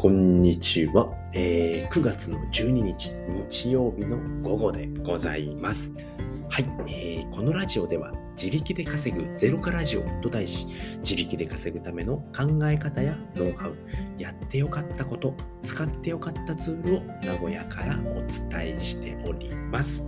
こんにちは、えー9月の12日日曜日の午後でございます。はい、えーこのラジオでは自力で稼ぐゼロからラジオと題し自力で稼ぐための考え方やノウハウやってよかったこと使ってよかったツールを名古屋からお伝えしております。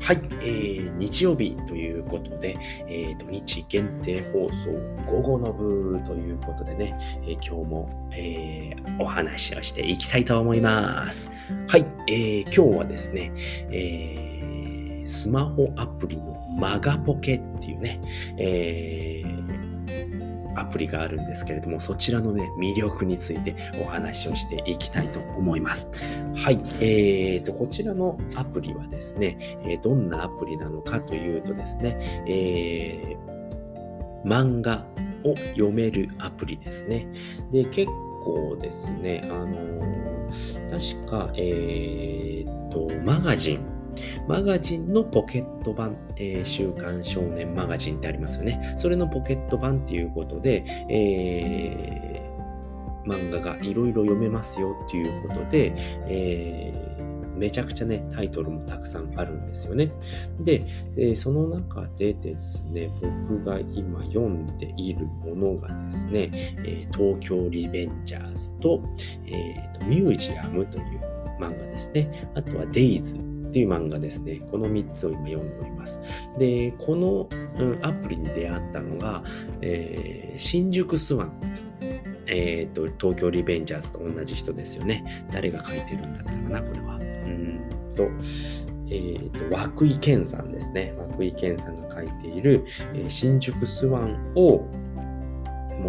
はい、えー日曜日ということで、えー土日限定放送午後の部ということでね、えー今日も、えーお話をしていきたいと思います。はい、えー今日はですね、えースマホアプリのマガポケっていうね、えーアプリがあるんですけれども、そちらのね、魅力についてお話をしていきたいと思います。はい、えーと、こちらのアプリはですね、えどんなアプリなのかというとですね、えー漫画を読めるアプリですね。で、結構ですね、あのー確か、えーと、マガジン、マガジンのポケット版、えー週刊少年マガジンってありますよね。それのポケット版っていうことで、えー漫画がいろいろ読めますよっていうことで、えーめちゃくちゃね、タイトルもたくさんあるんですよね。で、えその中でですね、僕が今読んでいるものがですね、え東京リベンジャーズと,、えーとミュージアムという漫画ですね。あとはデイズっていう漫画ですね。この3つを今読んでおります。で、この、うんアプリに出会ったのが、えー新宿スワン。えーと、東京リベンジャーズと同じ人ですよね。誰が書いてるんだったかな、これは。うんと、えーと、涌井健さんですね。涌井健さんが書いている、えー新宿スワンを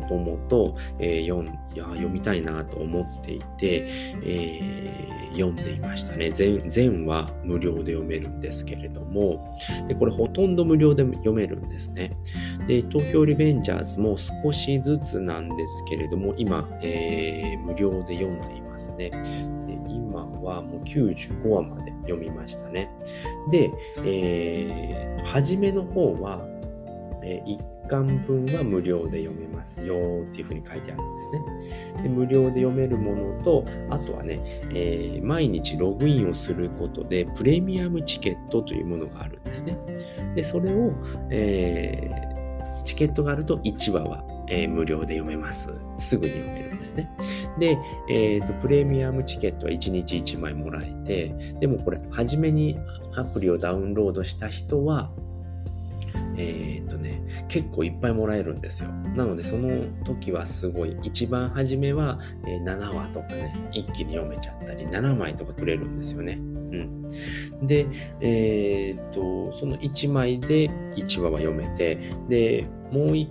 もともと、えー読読みたいなと思っていて、えー読んでいましたね全。全話無料で読めるんですけれども、でこれほとんど無料で読めるんですね。で、東京リベンジャーズも少しずつなんですけれども、今、えー無料で読んでいますね。今はもう95話まで読みましたね。で、えー初めの方は、え1巻分は無料で読めますよっていうふうに書いてあるんですね。で無料で読めるものと、あとはね、えー毎日ログインをすることでプレミアムチケットというものがあるんですね。で、それを、えーチケットがあると1話は、えー無料で読めます。すぐに読めるんですね。で、えーと、プレミアムチケットは1日1枚もらえて、でもこれ、初めにアプリをダウンロードした人は、えーとね、結構いっぱいもらえるんですよ。なので、その時はすごい、一番初めは、え7話とかね、一気に読めちゃったり、7枚とかくれるんですよね。うん。で、えーと、その1枚で1話は読めて、で、もう1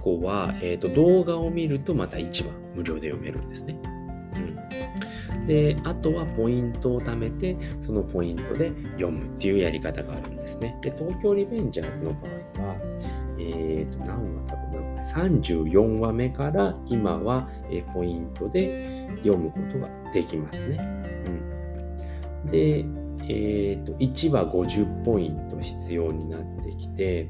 個は、えーと、動画を見るとまた1話無料で読めるんですね。で、あとはポイントを貯めて、そのポイントで読むっていうやり方があるんですね。で、東京リベンジャーズの場合は、えーと、何話かなこれ34話目から今は、ポイントで読むことができますね。うん、で、えーと、1話50ポイント必要になってきて、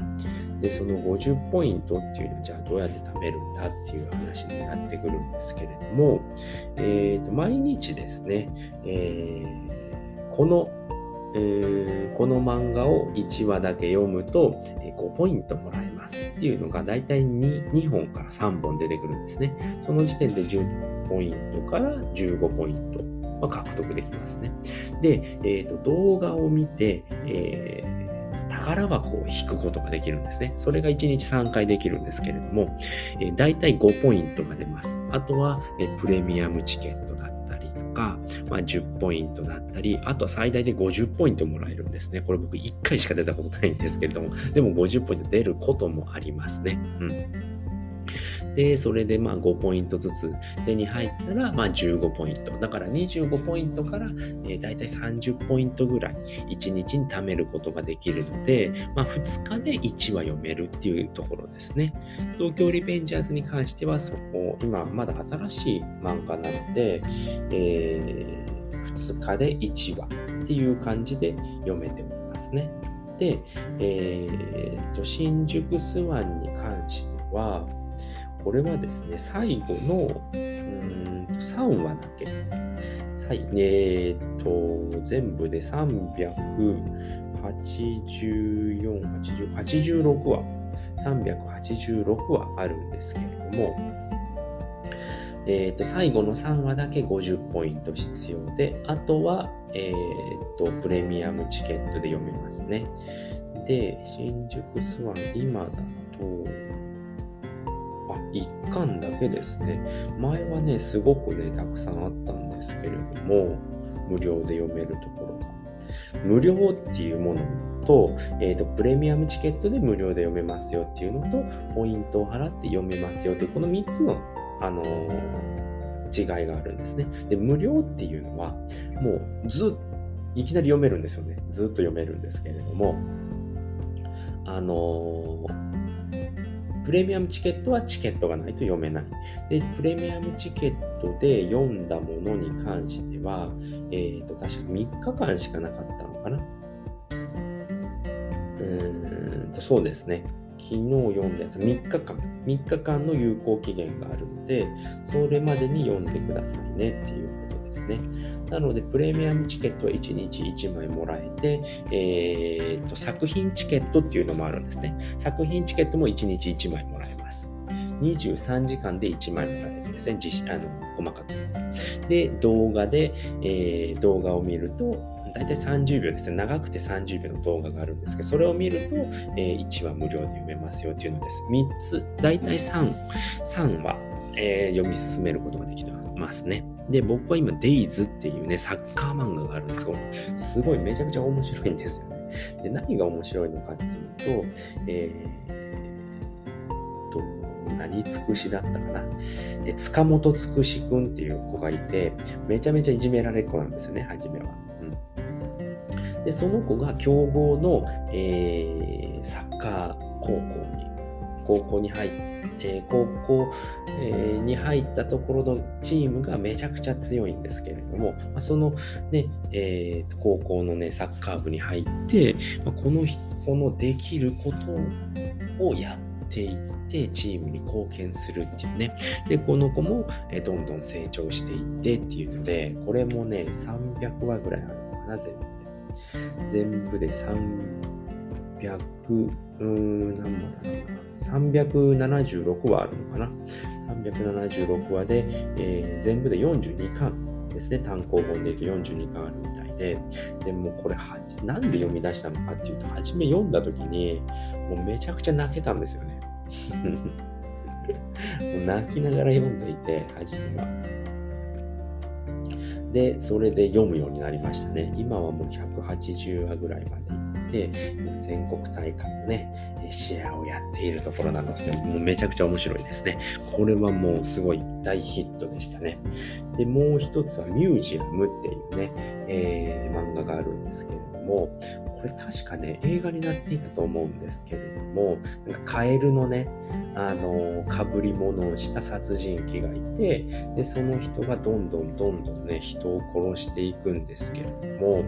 で、その50ポイントっていうのをじゃあどうやって貯めるんだっていう話になってくるんですけれども、えーと、毎日ですね、えーこの、えーこの漫画を1話だけ読むと5ポイントもらえますっていうのがだいたい 2, 2本から3本出てくるんですね。その時点で10ポイントから15ポイントま獲得できますね。で、えーと動画を見て、えー宝箱を引くことができるんですね。それが1日3回できるんですけれども、えー、大体5ポイントが出ます。あとは、えプレミアムチケットだったりとか、まあ、10ポイントだったり、あとは最大で50ポイントもらえるんですね。これ僕1回しか出たことないんですけれども、でも50ポイント出ることもありますね。うん。で、それでまあ5ポイントずつ手に入ったら、まあ15ポイント。だから25ポイントから、えー、大体30ポイントぐらい1日に貯めることができるので、まあ2日で1話読めるっていうところですね。東京リベンジャーズに関してはそこ、今まだ新しい漫画なので、え2日で1話っていう感じで読めておりますね。で、えーと、新宿スワンに関しては、これはですね、最後の、うーん3話だけ。はい、えー、っと、全部で384、80 86話、386話あるんですけれども、えー、と最後の3話だけ50ポイント必要で、あとは、えー、とプレミアムチケットで読めますね。で、新宿スワン、今だと、1巻だけですね。前はね、すごくね、たくさんあったんですけれども、無料で読めるところが。無料っていうものと、え、ー、と、プレミアムチケットで無料で読めますよっていうのと、ポイントを払って読めますよって、この3つの、あのー、違いがあるんですね。で、無料っていうのは、もうず、いきなり読めるんですよね。ずっと読めるんですけれども、あのー、プレミアムチケットはチケットがないと読めない。で、プレミアムチケットで読んだものに関しては、えっ、ー、と、確か3日間しかなかったのかな。うーんと、そうですね。昨日読んだやつ3日間、3日間の有効期限があるので、それまでに読んでくださいねっていうことですね。なので、プレミアムチケットは1日1枚もらえて、えー、と作品チケットっていうのもあるんですね。作品チケットも1日1枚もらえます。23時間で1枚もらえるんですね。実あの細かく。で、動画で、えー、動画を見ると、大体30秒ですね。長くて30秒の動画があるんですけど、それを見ると、えー、1話無料で読めますよっていうのです。3つ、大体3、3話、えー、読み進めることができますね。で、僕は今、デイズっていうね、サッカー漫画があるんですけど、すごいめちゃくちゃ面白いんですよね。で、何が面白いのかっていうと、えー、と、何つくしだったかな？え、塚本つくしくんっていう子がいて、めちゃめちゃいじめられっ子なんですよね、初めは。うん。で、その子が強豪の、えー、サッカー高校に、高校に入って、え、高校、え、に入ったところのチームがめちゃくちゃ強いんですけれども、ま、そのね、えー、高校のね、サッカー部に入って、ま、この子のできることをやっていって、チームに貢献するっていうね。で、この子も、えどんどん成長していってっていうので、これもね、300話ぐらいあるのかな、全部で。全部で300、うーん、何話だろうな。376話あるのかな。376話で、えー、全部で42巻ですね。単行本で42巻あるみたいで。でもこれは、なんで読み出したのかっていうと、初め読んだ時に、もうめちゃくちゃ泣けたんですよね。もう泣きながら読んでいて、初めは。で、それで読むようになりましたね。今はもう180話ぐらいまでて、全国大会のね、シェアをやっているところなんですけど、もうめちゃくちゃ面白いですね。これはもうすごい大ヒットでしたね。で、もう一つはミュージアムっていうね、えー、漫画があるんですけれども、これ確かね、映画になっていたと思うんですけれども、なんかカエルのね、あの、かぶり物をした殺人鬼がいて、で、その人がどんどんどんどんね、人を殺していくんですけれども、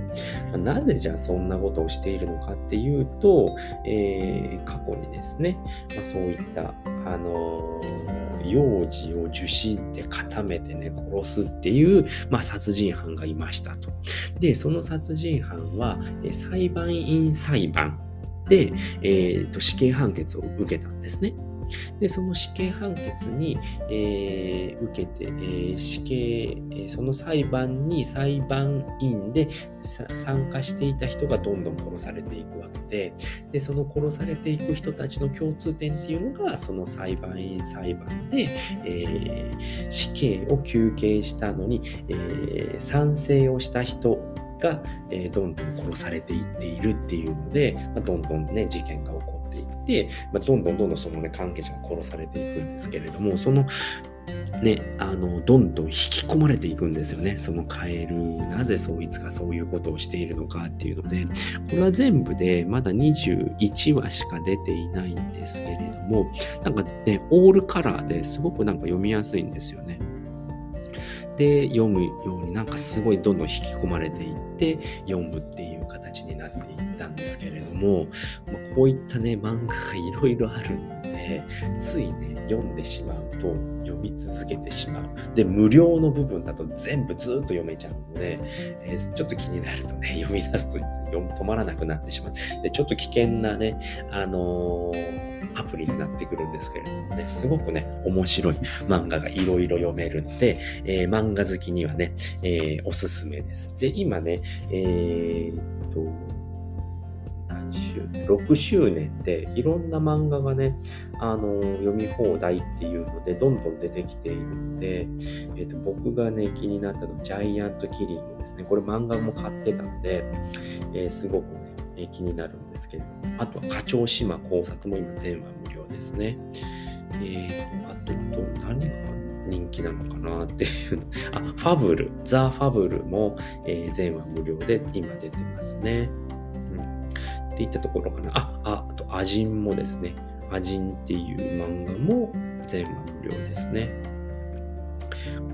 まあ、なぜじゃあそんなことをしているのかっていうと、えー、過去にですね、まあ、そういった、あの幼児を受診で固めてね、殺すっていう、まあ、殺人犯がいましたと。で、その殺人犯は、裁判員裁判で、えーと死刑判決を受けたんですね。で、その死刑判決に、えー、受けて、えー、死刑、え、その裁判に裁判員で参加していた人がどんどん殺されていくわけで、で、その殺されていく人たちの共通点っていうのが、その裁判員裁判で、えー、死刑を求刑したのに、えー、賛成をした人が、え、どんどん殺されていっているっていうので、まあ、どんどんね、事件がっていって、まあ、どんどんどんどんそのね、関係者が殺されていくんですけれども、その、ね、あの、どんどん引き込まれていくんですよね。そのカエル、なぜそいつがそういうことをしているのかっていうので、これは全部でまだ21話しか出ていないんですけれども、なんかね、オールカラーですごくなんか読みやすいんですよね。で、読むようになんかすごいどんどん引き込まれていって読むっていう形になっていも、まあ、こういったね、漫画がいろいろあるので、ついね、読んでしまうと読み続けてしまう。で、無料の部分だと全部ずっと読めちゃうので、えー、ちょっと気になるとね、読み出すと止まらなくなってしまう。で、ちょっと危険なね、あのーアプリになってくるんですけれどもね、すごくね、面白い漫画がいろいろ読めるんで、えー、漫画好きにはね、え、おすすめです。で、今ね、え、っと、6周年でいろんな漫画がね、あの読み放題っていうのでどんどん出てきているので、えーと、僕がね気になったのはジャイアントキリングですね。これ漫画も買ってたので、えー、すごくね、え、気になるんですけれどもあとは課長島工作も今全話無料ですね。えー、あと何が人気なのかなっていう。あ、ファブル、ザ・ファブルも、えー、全話無料で今出てますね。っていったところかな。あ、あ、あと、アジンもですね。アジンっていう漫画も全話無料ですね。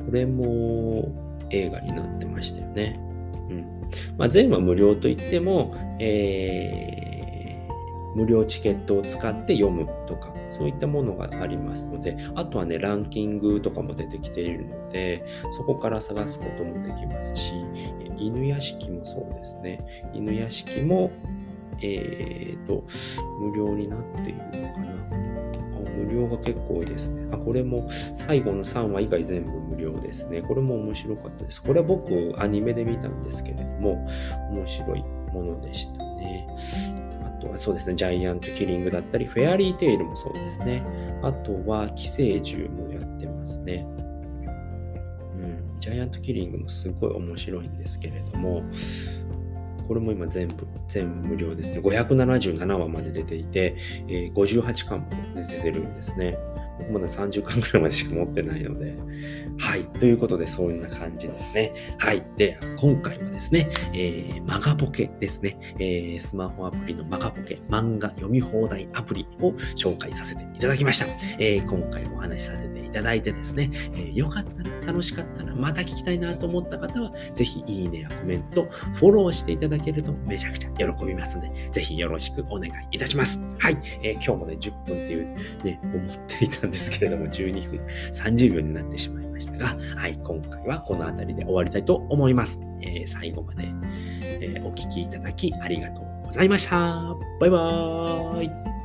これも映画になってましたよね。うん。まあ、全話無料といっても、えー、無料チケットを使って読むとか、そういったものがありますので、あとはね、ランキングとかも出てきているので、そこから探すこともできますし、犬屋敷もそうですね。犬屋敷も、えっ、ー、と、無料になっているのかな。あ無料が結構多いですね。あ、これも最後の3話以外全部無料ですね。これも面白かったです。これは僕アニメで見たんですけれども、面白いものでしたね。あとはそうですね、ジャイアントキリングだったり、フェアリーテイルもそうですね。あとは寄生獣もやってますね。うん、ジャイアントキリングもすごい面白いんですけれども、これも今全部、全部無料ですね。577話まで出ていて、えー、58巻も出てるんですね。僕まだ30巻くらいまでしか持ってないので。はい。ということで、そういうな感じですね。はい。で、今回はですね、えー、マガポケですね。えー、スマホアプリのマガポケ、漫画読み放題アプリを紹介させていただきました。えー、今回お話しさせていただいてですね、えー、よかったら、楽しかったら、また聞きたいなと思った方は、ぜひいいねやコメント、フォローしていただけるとめちゃくちゃ喜びますので、ぜひよろしくお願いいたします。はい。えー、今日もね、10分っていうね、思っていたんですけれども、12分30秒になってしまいましたが、はい。今回はこの辺りで終わりたいと思います。えー、最後まで、えー、お聴きいただきありがとうございました。バイバーイ。